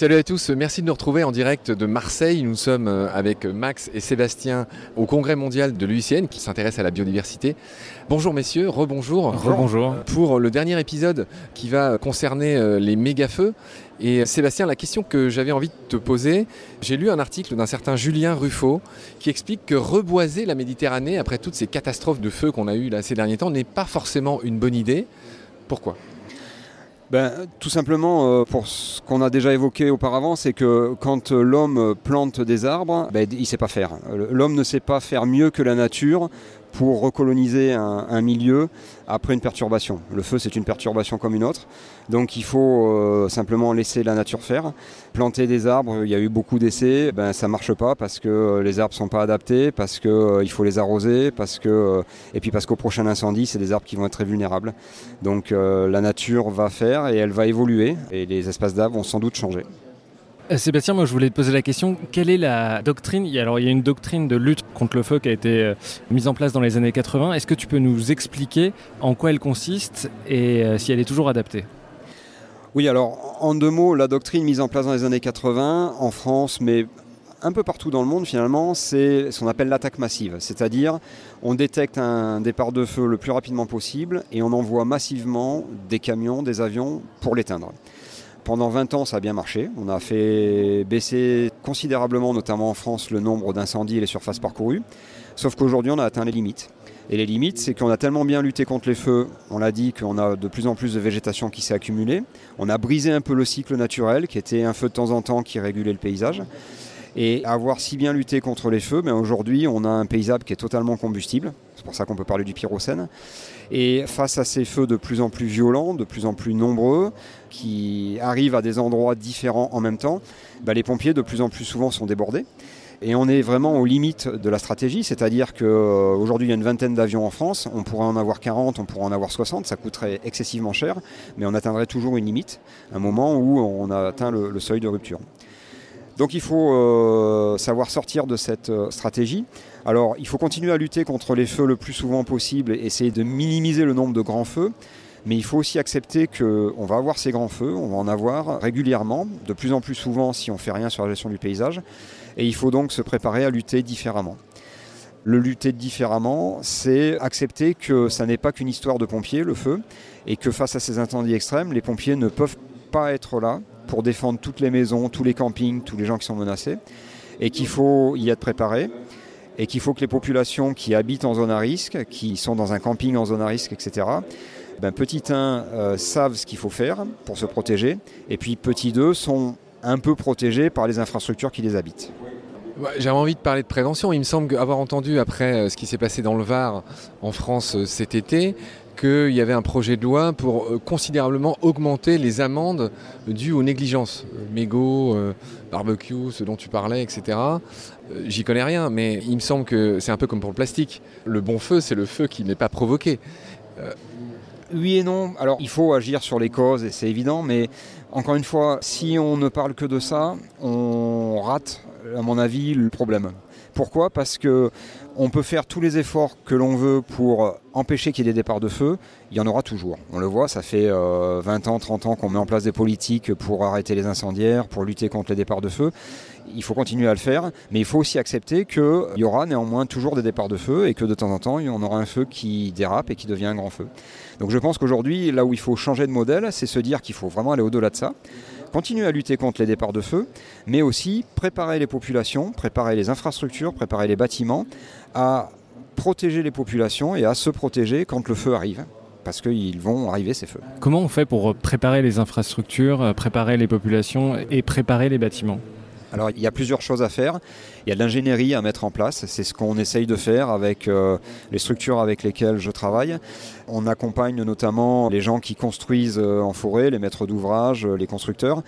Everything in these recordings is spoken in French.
Salut à tous, merci de nous retrouver en direct de Marseille. Nous sommes euh, avec Max et Sébastien au congrès mondial de l'UICN qui s'intéresse à la biodiversité. Bonjour messieurs, rebonjour. Rebonjour. Pour le dernier épisode qui va concerner euh, les méga-feux. Et Sébastien, la question que j'avais envie de te poser, j'ai lu un article d'un certain Julien Ruffo qui explique que reboiser la Méditerranée après toutes ces catastrophes de feu qu'on a eues là, ces derniers temps n'est pas forcément une bonne idée. Pourquoi? Ben, Tout simplement, euh, pour ce qu'on a déjà évoqué auparavant, c'est que quand l'homme plante des arbres, ben, il sait pas faire. L'homme ne sait pas faire mieux que la nature pour recoloniser un, milieu après une perturbation. Le feu, c'est une perturbation comme une autre. Donc il faut euh, simplement laisser la nature faire. Planter des arbres, il y a eu beaucoup d'essais, ben, ça ne marche pas parce que euh, les arbres ne sont pas adaptés, parce qu'il euh, faut les arroser, parce que, et puis parce qu'au prochain incendie, c'est des arbres qui vont être très vulnérables. Donc la nature va faire et elle va évoluer et les espaces d'arbres vont sans doute changer. Euh, Sébastien, moi je voulais te poser la question, quelle est la doctrine Alors il y a une doctrine de lutte contre le feu qui a été euh, mise en place dans les années 80. Est-ce que tu peux nous expliquer en quoi elle consiste et euh, si elle est toujours adaptée? Oui, alors en deux mots, la doctrine mise en place dans les années 80 en France, mais un peu partout dans le monde finalement, c'est ce qu'on appelle l'attaque massive. C'est-à-dire on détecte un départ de feu le plus rapidement possible et on envoie massivement des camions, des avions pour l'éteindre. Pendant 20 ans, ça a bien marché. On a fait baisser considérablement, notamment en France, le nombre d'incendies et les surfaces parcourues. Sauf qu'aujourd'hui, on a atteint les limites. Et les limites, c'est qu'on a tellement bien lutté contre les feux, on l'a dit, qu'on a de plus en plus de végétation qui s'est accumulée. On a brisé un peu le cycle naturel, qui était un feu de temps en temps qui régulait le paysage. Et avoir si bien lutté contre les feux, mais ben aujourd'hui, on a un paysage qui est totalement combustible. C'est pour ça qu'on peut parler du pyrocène. Et face à ces feux de plus en plus violents, de plus en plus nombreux, qui arrivent à des endroits différents en même temps, bah, les pompiers de plus en plus souvent sont débordés. Et on est vraiment aux limites de la stratégie, c'est-à-dire qu'aujourd'hui il y a une vingtaine d'avions en France, on pourrait en avoir 40, on pourrait en avoir 60, ça coûterait excessivement cher, mais on atteindrait toujours une limite, un moment où on a atteint le, seuil de rupture. Donc il faut euh, savoir sortir de cette euh, stratégie. Alors il faut continuer à lutter contre les feux le plus souvent possible et essayer de minimiser le nombre de grands feux. Mais il faut aussi accepter qu'on va avoir ces grands feux, on va en avoir régulièrement, de plus en plus souvent si on ne fait rien sur la gestion du paysage. Et il faut donc se préparer à lutter différemment. Le lutter différemment, c'est accepter que ça n'est pas qu'une histoire de pompiers, le feu, et que face à ces incendies extrêmes, les pompiers ne peuvent pas être là pour défendre toutes les maisons, tous les campings, tous les gens qui sont menacés, et qu'il faut y être préparé, et qu'il faut que les populations qui habitent en zone à risque, qui sont dans un camping en zone à risque, etc., ben, petit 1 euh, savent ce qu'il faut faire pour se protéger, et puis petit 2 sont un peu protégés par les infrastructures qui les habitent. J'avais envie de parler de prévention. Il me semble avoir entendu, après euh, ce qui s'est passé dans le Var en France euh, cet été, qu'il y avait un projet de loi pour considérablement augmenter les amendes dues aux négligences. mégots, barbecue, ce dont tu parlais, etc. J'y connais rien, mais il me semble que c'est un peu comme pour le plastique. Le bon feu, c'est le feu qui n'est pas provoqué. Oui et non. Alors, il faut agir sur les causes, et c'est évident, mais encore une fois, si on ne parle que de ça, on rate, à mon avis, le problème. Pourquoi? Parce que on peut faire tous les efforts que l'on veut pour empêcher qu'il y ait des départs de feu, il y en aura toujours. On le voit, ça fait 20 euh, ans, 30 ans qu'on met en place des politiques pour arrêter les incendiaires, pour lutter contre les départs de feu. Il faut continuer à le faire, mais il faut aussi accepter qu'il y aura néanmoins toujours des départs de feu et que de temps en temps, on aura un feu qui dérape et qui devient un grand feu. Donc je pense qu'aujourd'hui, là où il faut changer de modèle, c'est se dire qu'il faut vraiment aller au-delà de ça continuer à lutter contre les départs de feu, mais aussi préparer les populations, préparer les infrastructures, préparer les bâtiments à protéger les populations et à se protéger quand le feu arrive parce qu'ils vont arriver ces feux. Comment on fait pour préparer les infrastructures, préparer les populations et préparer les bâtiments? Alors il y a plusieurs choses à faire. Il y a de l'ingénierie à mettre en place. C'est ce qu'on essaye de faire avec euh, les structures avec lesquelles je travaille. On accompagne notamment les gens qui construisent euh, en forêt, les maîtres d'ouvrage, euh, les constructeurs.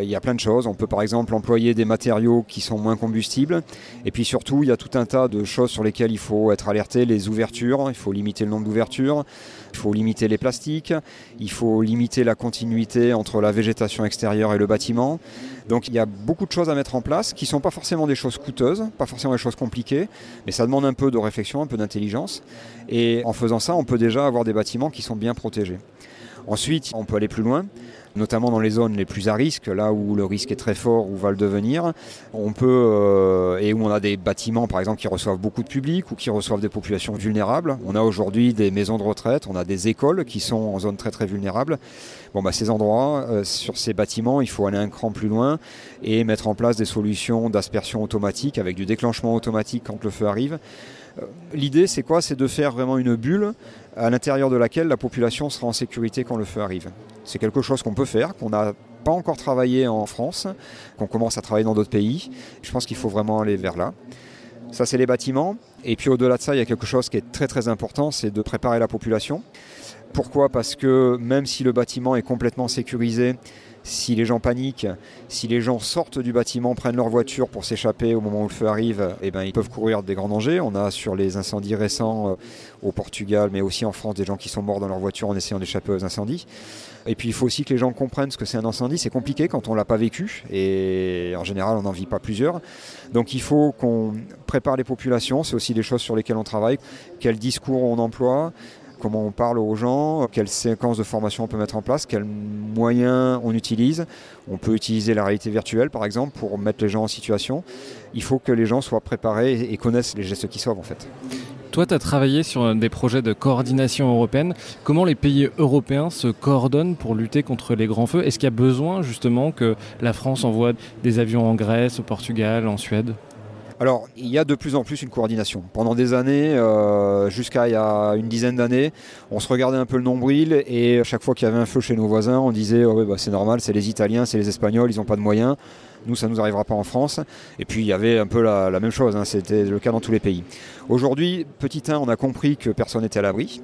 Il y a plein de choses. On peut par exemple employer des matériaux qui sont moins combustibles. Et puis surtout, il y a tout un tas de choses sur lesquelles il faut être alerté. Les ouvertures, il faut limiter le nombre d'ouvertures. Il faut limiter les plastiques. Il faut limiter la continuité entre la végétation extérieure et le bâtiment. Donc il y a beaucoup de choses à mettre en place qui ne sont pas forcément des choses coûteuses, pas forcément des choses compliquées, mais ça demande un peu de réflexion, un peu d'intelligence. Et en faisant ça, on peut déjà avoir des bâtiments qui sont bien protégés. Ensuite, on peut aller plus loin notamment dans les zones les plus à risque, là où le risque est très fort ou va le devenir. On peut, euh, et où on a des bâtiments par exemple qui reçoivent beaucoup de public ou qui reçoivent des populations vulnérables. On a aujourd'hui des maisons de retraite, on a des écoles qui sont en zone très très vulnérable. Bon, bah, ces endroits, euh, sur ces bâtiments, il faut aller un cran plus loin et mettre en place des solutions d'aspersion automatique avec du déclenchement automatique quand le feu arrive. Euh, l'idée, c'est quoi? C'est de faire vraiment une bulle à l'intérieur de laquelle la population sera en sécurité quand le feu arrive. C'est quelque chose qu'on peut faire, qu'on n'a pas encore travaillé en France, qu'on commence à travailler dans d'autres pays. Je pense qu'il faut vraiment aller vers là. Ça, c'est les bâtiments. Et puis au-delà de ça, il y a quelque chose qui est très très important, c'est de préparer la population. Pourquoi? Parce que même si le bâtiment est complètement sécurisé, si les gens paniquent, si les gens sortent du bâtiment, prennent leur voiture pour s'échapper au moment où le feu arrive, eh ben, ils peuvent courir des grands dangers. On a sur les incendies récents euh, au Portugal, mais aussi en France, des gens qui sont morts dans leur voiture en essayant d'échapper aux incendies. Et puis il faut aussi que les gens comprennent ce que c'est un incendie. C'est compliqué quand on ne l'a pas vécu et en général on n'en vit pas plusieurs. Donc il faut qu'on prépare les populations. C'est aussi des choses sur lesquelles on travaille. Quel discours on emploie comment on parle aux gens, quelles séquences de formation on peut mettre en place, quels moyens on utilise. On peut utiliser la réalité virtuelle par exemple pour mettre les gens en situation. Il faut que les gens soient préparés et connaissent les gestes qui sauvent en fait. Toi, tu as travaillé sur des projets de coordination européenne. Comment les pays européens se coordonnent pour lutter contre les grands feux? Est-ce qu'il y a besoin justement que la France envoie des avions en Grèce, au Portugal, en Suède? Alors, il y a de plus en plus une coordination. Pendant des années, euh, jusqu'à il y a une dizaine d'années, on se regardait un peu le nombril et chaque fois qu'il y avait un feu chez nos voisins, on disait oh, bah, c'est normal, c'est les Italiens, c'est les Espagnols, ils n'ont pas de moyens. Nous, ça ne nous arrivera pas en France. Et puis, il y avait un peu la, même chose, hein. c'était le cas dans tous les pays. Aujourd'hui, petit 1, on a compris que personne n'était à l'abri.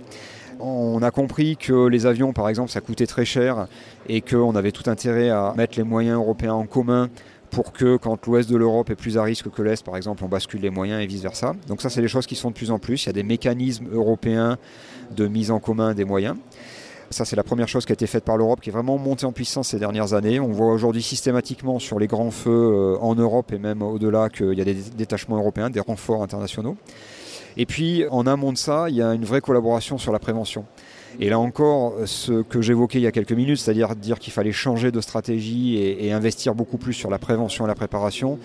On a compris que les avions, par exemple, ça coûtait très cher et qu'on avait tout intérêt à mettre les moyens européens en commun pour que quand l'ouest de l'Europe est plus à risque que l'est, par exemple, on bascule les moyens et vice-versa. Donc ça, c'est des choses qui sont de plus en plus. Il y a des mécanismes européens de mise en commun des moyens. Ça, c'est la première chose qui a été faite par l'Europe, qui est vraiment montée en puissance ces dernières années. On voit aujourd'hui systématiquement sur les grands feux euh, en Europe et même au-delà qu'il y a des détachements européens, des renforts internationaux. Et puis, en amont de ça, il y a une vraie collaboration sur la prévention. Et là encore, ce que j'évoquais il y a quelques minutes, c'est-à-dire dire qu'il fallait changer de stratégie et, investir beaucoup plus sur la prévention et la préparation,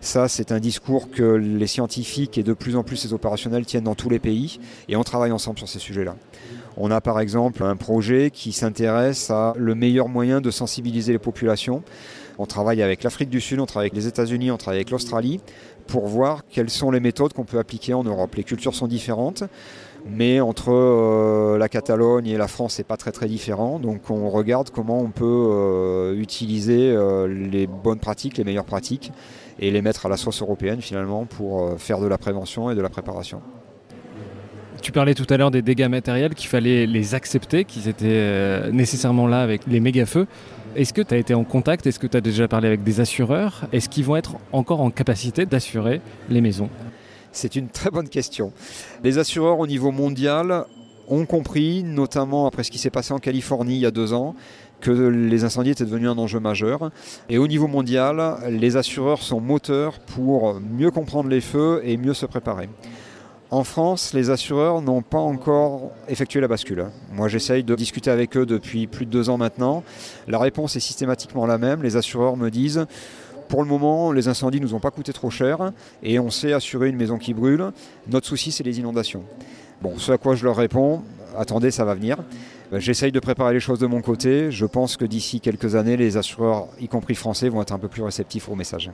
ça, c'est un discours que les scientifiques et de plus en plus les opérationnels tiennent dans tous les pays et on travaille ensemble sur ces sujets-là. On a par exemple un projet qui s'intéresse à le meilleur moyen de sensibiliser les populations. On travaille avec l'Afrique du Sud, on travaille avec les États-Unis, on travaille avec l'Australie pour voir quelles sont les méthodes qu'on peut appliquer en Europe. Les cultures sont différentes mais entre euh, la Catalogne et la France, c'est pas très différent. Donc on regarde comment on peut euh, utiliser euh, les bonnes pratiques, les meilleures pratiques, et les mettre à la sauce européenne finalement pour faire de la prévention et de la préparation. Tu parlais tout à l'heure des dégâts matériels, qu'il fallait les accepter, qu'ils étaient nécessairement là avec les méga-feux. Est-ce que tu as été en contact? Est-ce que tu as déjà parlé avec des assureurs? Est-ce qu'ils vont être encore en capacité d'assurer les maisons? C'est une très bonne question. Les assureurs au niveau mondial ont compris, notamment après ce qui s'est passé en Californie il y a deux ans, que les incendies étaient devenus un enjeu majeur. Et au niveau mondial, les assureurs sont moteurs pour mieux comprendre les feux et mieux se préparer. En France, les assureurs n'ont pas encore effectué la bascule. Moi, j'essaye de discuter avec eux depuis plus de deux ans maintenant. La réponse est systématiquement la même. Les assureurs me disent pour le moment, les incendies ne nous ont pas coûté trop cher et on sait assurer une maison qui brûle. Notre souci, c'est les inondations. Bon, ce à quoi je leur réponds, attendez, ça va venir. Ben, j'essaye de préparer les choses de mon côté. Je pense que d'ici quelques années, les assureurs, y compris français, vont être un peu plus réceptifs au message.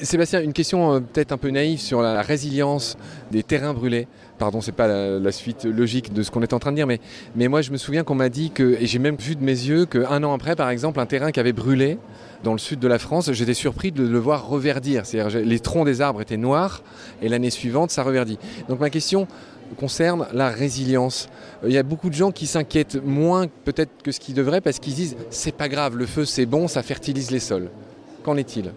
Sébastien, une question euh, peut-être un peu naïve sur la résilience des terrains brûlés. Pardon, c'est pas la, suite logique de ce qu'on est en train de dire, mais, mais moi je me souviens qu'on m'a dit que, et j'ai même vu de mes yeux, qu'un an après, par exemple, un terrain qui avait brûlé dans le sud de la France, j'étais surpris de le voir reverdir. C'est-à-dire les troncs des arbres étaient noirs et l'année suivante, ça reverdit. Donc ma question concerne la résilience. Il y a beaucoup de gens qui s'inquiètent moins peut-être que ce qu'ils devraient parce qu'ils disent c'est pas grave, le feu c'est bon, ça fertilise les sols. Qu'en est-il?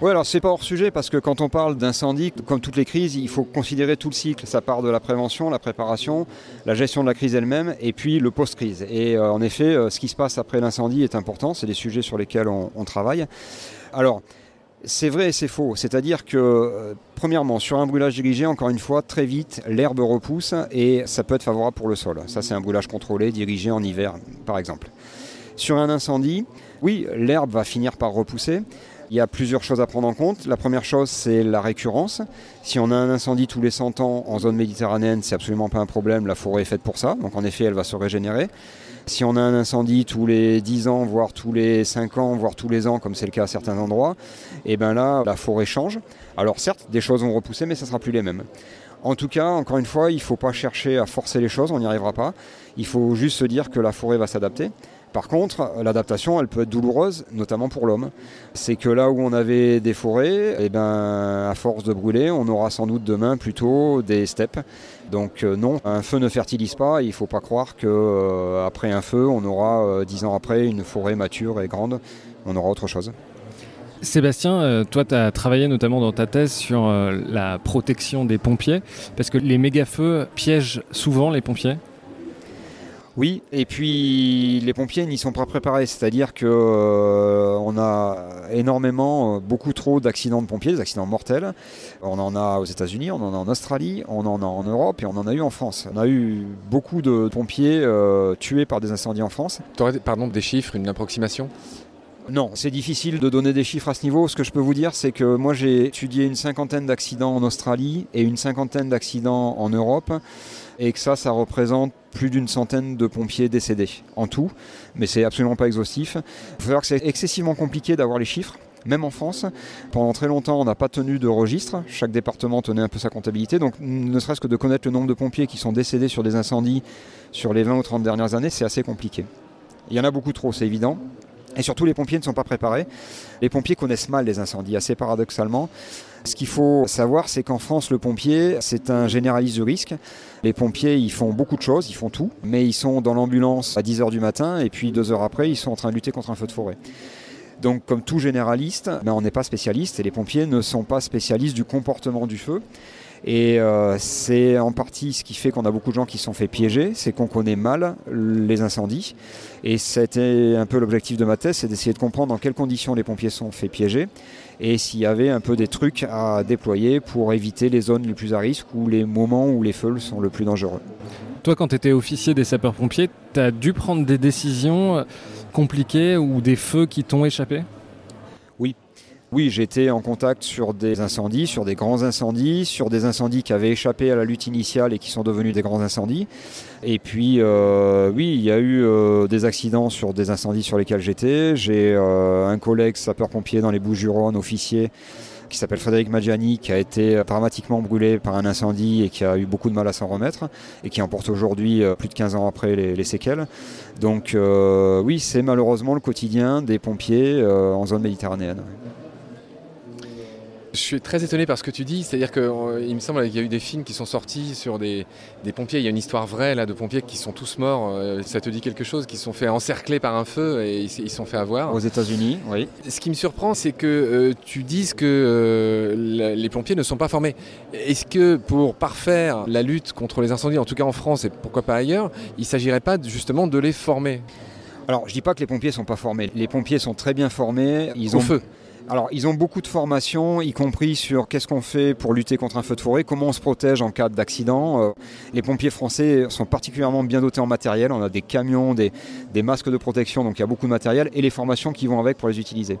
Oui, alors c'est pas hors sujet parce que quand on parle d'incendie, comme toutes les crises, il faut considérer tout le cycle. Ça part de la prévention, la préparation, la gestion de la crise elle-même et puis le post-crise. Et euh, en effet, euh, ce qui se passe après l'incendie est important. C'est des sujets sur lesquels on, travaille. Alors, C'est vrai et c'est faux. C'est-à-dire que, euh, premièrement, sur un brûlage dirigé, encore une fois, très vite, l'herbe repousse et ça peut être favorable pour le sol. Ça, c'est un brûlage contrôlé, dirigé en hiver, par exemple. Sur un incendie, oui, l'herbe va finir par repousser. Il y a plusieurs choses à prendre en compte. La première chose, c'est la récurrence. Si on a un incendie tous les 100 ans en zone méditerranéenne, c'est absolument pas un problème. La forêt est faite pour ça. Donc en effet, elle va se régénérer. Si on a un incendie tous les 10 ans, voire tous les 5 ans, voire tous les ans, comme c'est le cas à certains endroits, et eh bien là, la forêt change. Alors certes, des choses vont repousser, mais ça ne sera plus les mêmes. En tout cas, encore une fois, il ne faut pas chercher à forcer les choses, on n'y arrivera pas. Il faut juste se dire que la forêt va s'adapter. Par contre, l'adaptation, elle peut être douloureuse, notamment pour l'homme. C'est que là où on avait des forêts, eh ben, à force de brûler, on aura sans doute demain plutôt des steppes. Donc euh, non, un feu ne fertilise pas. Il ne faut pas croire qu'après euh, un feu, on aura euh, dix ans après une forêt mature et grande. On aura autre chose. Sébastien, toi, tu as travaillé notamment dans ta thèse sur la protection des pompiers, parce que les méga-feux piègent souvent les pompiers. Oui, et puis les pompiers n'y sont pas préparés, c'est-à-dire qu'on euh, a énormément, euh, beaucoup trop d'accidents de pompiers, des accidents mortels. On en a aux États-Unis, on en a en Australie, on en a en Europe et on en a eu en France. On a eu beaucoup de pompiers euh, tués par des incendies en France. Tu aurais pardon, des chiffres, une approximation? Non, c'est difficile de donner des chiffres à ce niveau. Ce que je peux vous dire, c'est que moi j'ai étudié une cinquantaine d'accidents en Australie et une cinquantaine d'accidents en Europe et que ça, ça représente plus d'une centaine de pompiers décédés en tout, mais c'est absolument pas exhaustif. Il faut savoir que c'est excessivement compliqué d'avoir les chiffres. Même en France, pendant très longtemps, on n'a pas tenu de registre. Chaque département tenait un peu sa comptabilité. Donc, ne serait-ce que de connaître le nombre de pompiers qui sont décédés sur des incendies sur les 20 ou 30 dernières années, c'est assez compliqué. Il y en a beaucoup trop, c'est évident. Et surtout, les pompiers ne sont pas préparés. Les pompiers connaissent mal les incendies, assez paradoxalement. Ce qu'il faut savoir, c'est qu'en France, le pompier, c'est un généraliste de risque. Les pompiers, ils font beaucoup de choses, ils font tout, mais ils sont dans l'ambulance à 10h du matin et puis deux heures après, ils sont en train de lutter contre un feu de forêt. Donc, comme tout généraliste, ben, on n'est pas spécialiste et les pompiers ne sont pas spécialistes du comportement du feu. Et euh, c'est en partie ce qui fait qu'on a beaucoup de gens qui sont fait piéger, c'est qu'on connaît mal les incendies. Et c'était un peu l'objectif de ma thèse, c'est d'essayer de comprendre dans quelles conditions les pompiers sont fait piéger et s'il y avait un peu des trucs à déployer pour éviter les zones les plus à risque ou les moments où les feux sont le plus dangereux. Toi, quand tu étais officier des sapeurs-pompiers, tu as dû prendre des décisions compliquées ou des feux qui t'ont échappé? Oui, j'étais en contact sur des incendies, sur des grands incendies, sur des incendies qui avaient échappé à la lutte initiale et qui sont devenus des grands incendies. Et puis, euh, oui, il y a eu euh, des accidents sur des incendies sur lesquels j'étais. J'ai euh, un collègue sapeur-pompier dans les Bouches-du-Rhône, officier, qui s'appelle Frédéric Maggiani, qui a été dramatiquement brûlé par un incendie et qui a eu beaucoup de mal à s'en remettre et qui emporte aujourd'hui, plus de 15 ans après, les, les séquelles. Donc oui, c'est malheureusement le quotidien des pompiers en zone méditerranéenne. Je suis très étonné par ce que tu dis, c'est-à-dire qu'il euh, me semble qu'il y a eu des films qui sont sortis sur des, pompiers, il y a une histoire vraie là de pompiers qui sont tous morts, euh, ça te dit quelque chose, qui sont fait encercler par un feu et ils sont fait avoir. Aux États-Unis, oui. Ce qui me surprend, c'est que euh, tu dises que les pompiers ne sont pas formés. Est-ce que pour parfaire la lutte contre les incendies, en tout cas en France et pourquoi pas ailleurs, il ne s'agirait pas justement de les former? Alors, je dis pas que les pompiers sont pas formés. Les pompiers sont très bien formés. Ils Au ont feu. Alors, ils ont beaucoup de formations, y compris sur qu'est-ce qu'on fait pour lutter contre un feu de forêt, comment on se protège en cas d'accident. Euh, les pompiers français sont particulièrement bien dotés en matériel. On a des camions, des, masques de protection, donc il y a beaucoup de matériel, et les formations qui vont avec pour les utiliser.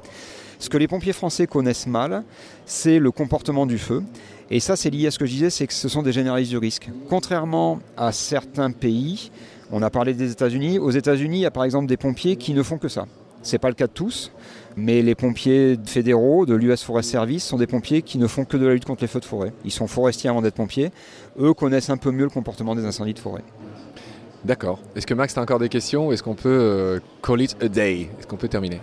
Ce que les pompiers français connaissent mal, c'est le comportement du feu. Et ça, c'est lié à ce que je disais, c'est que ce sont des généralistes du risque. Contrairement à certains pays, on a parlé des États-Unis. Aux États-Unis, il y a par exemple des pompiers qui ne font que ça. Ce n'est pas le cas de tous. Mais les pompiers fédéraux de l'US Forest Service sont des pompiers qui ne font que de la lutte contre les feux de forêt. Ils sont forestiers avant d'être pompiers. Eux connaissent un peu mieux le comportement des incendies de forêt. D'accord. Est-ce que Max, tu as encore des questions Est-ce qu'on peut euh, call it a day? Est-ce qu'on peut terminer?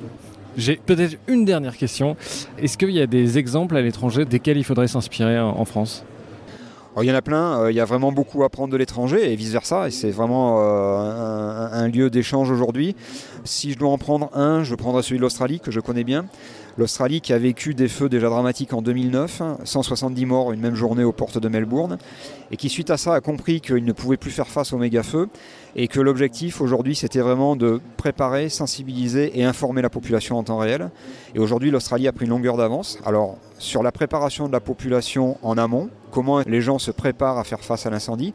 J'ai peut-être une dernière question. Est-ce qu'il y a des exemples à l'étranger desquels il faudrait s'inspirer en France? Il y en a plein, euh, il y a vraiment beaucoup à prendre de l'étranger et vice-versa, et c'est vraiment euh, un, lieu d'échange aujourd'hui. Si je dois en prendre un, je prendrai celui de l'Australie, que je connais bien. L'Australie qui a vécu des feux déjà dramatiques en 2009, 170 morts une même journée aux portes de Melbourne, et qui suite à ça a compris qu'il ne pouvait plus faire face aux méga-feux, et que l'objectif aujourd'hui c'était vraiment de préparer, sensibiliser et informer la population en temps réel. Et aujourd'hui l'Australie a pris une longueur d'avance. Alors sur la préparation de la population en amont, comment les gens se préparent à faire face à l'incendie,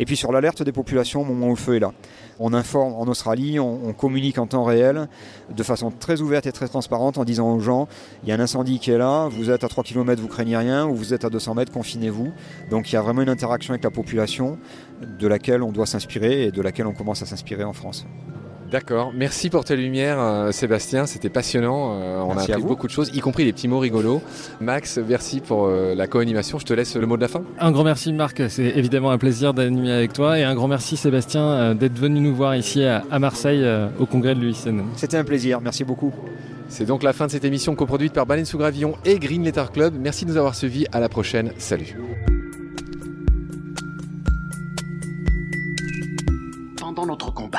et puis sur l'alerte des populations au moment où le feu est là. On informe en Australie, on, communique en temps réel, de façon très ouverte et très transparente, en disant aux gens, il y a un incendie qui est là, vous êtes à 3 km, vous craignez rien, ou vous êtes à 200 mètres, confinez-vous. Donc il y a vraiment une interaction avec la population de laquelle on doit s'inspirer et de laquelle on commence à s'inspirer en France. D'accord, merci pour ta lumière euh, Sébastien, c'était passionnant, euh, on a appris beaucoup de choses, y compris les petits mots rigolos. Max, merci pour euh, la co-animation, je te laisse le mot de la fin. Un grand merci Marc, c'est évidemment un plaisir d'animer avec toi et un grand merci Sébastien d'être venu nous voir ici à, Marseille au congrès de l'UICN. C'était un plaisir, merci beaucoup. C'est donc la fin de cette émission coproduite par Baleine sous Gravillon et Green Letter Club. Merci de nous avoir suivis, à la prochaine, salut. Pendant notre combat,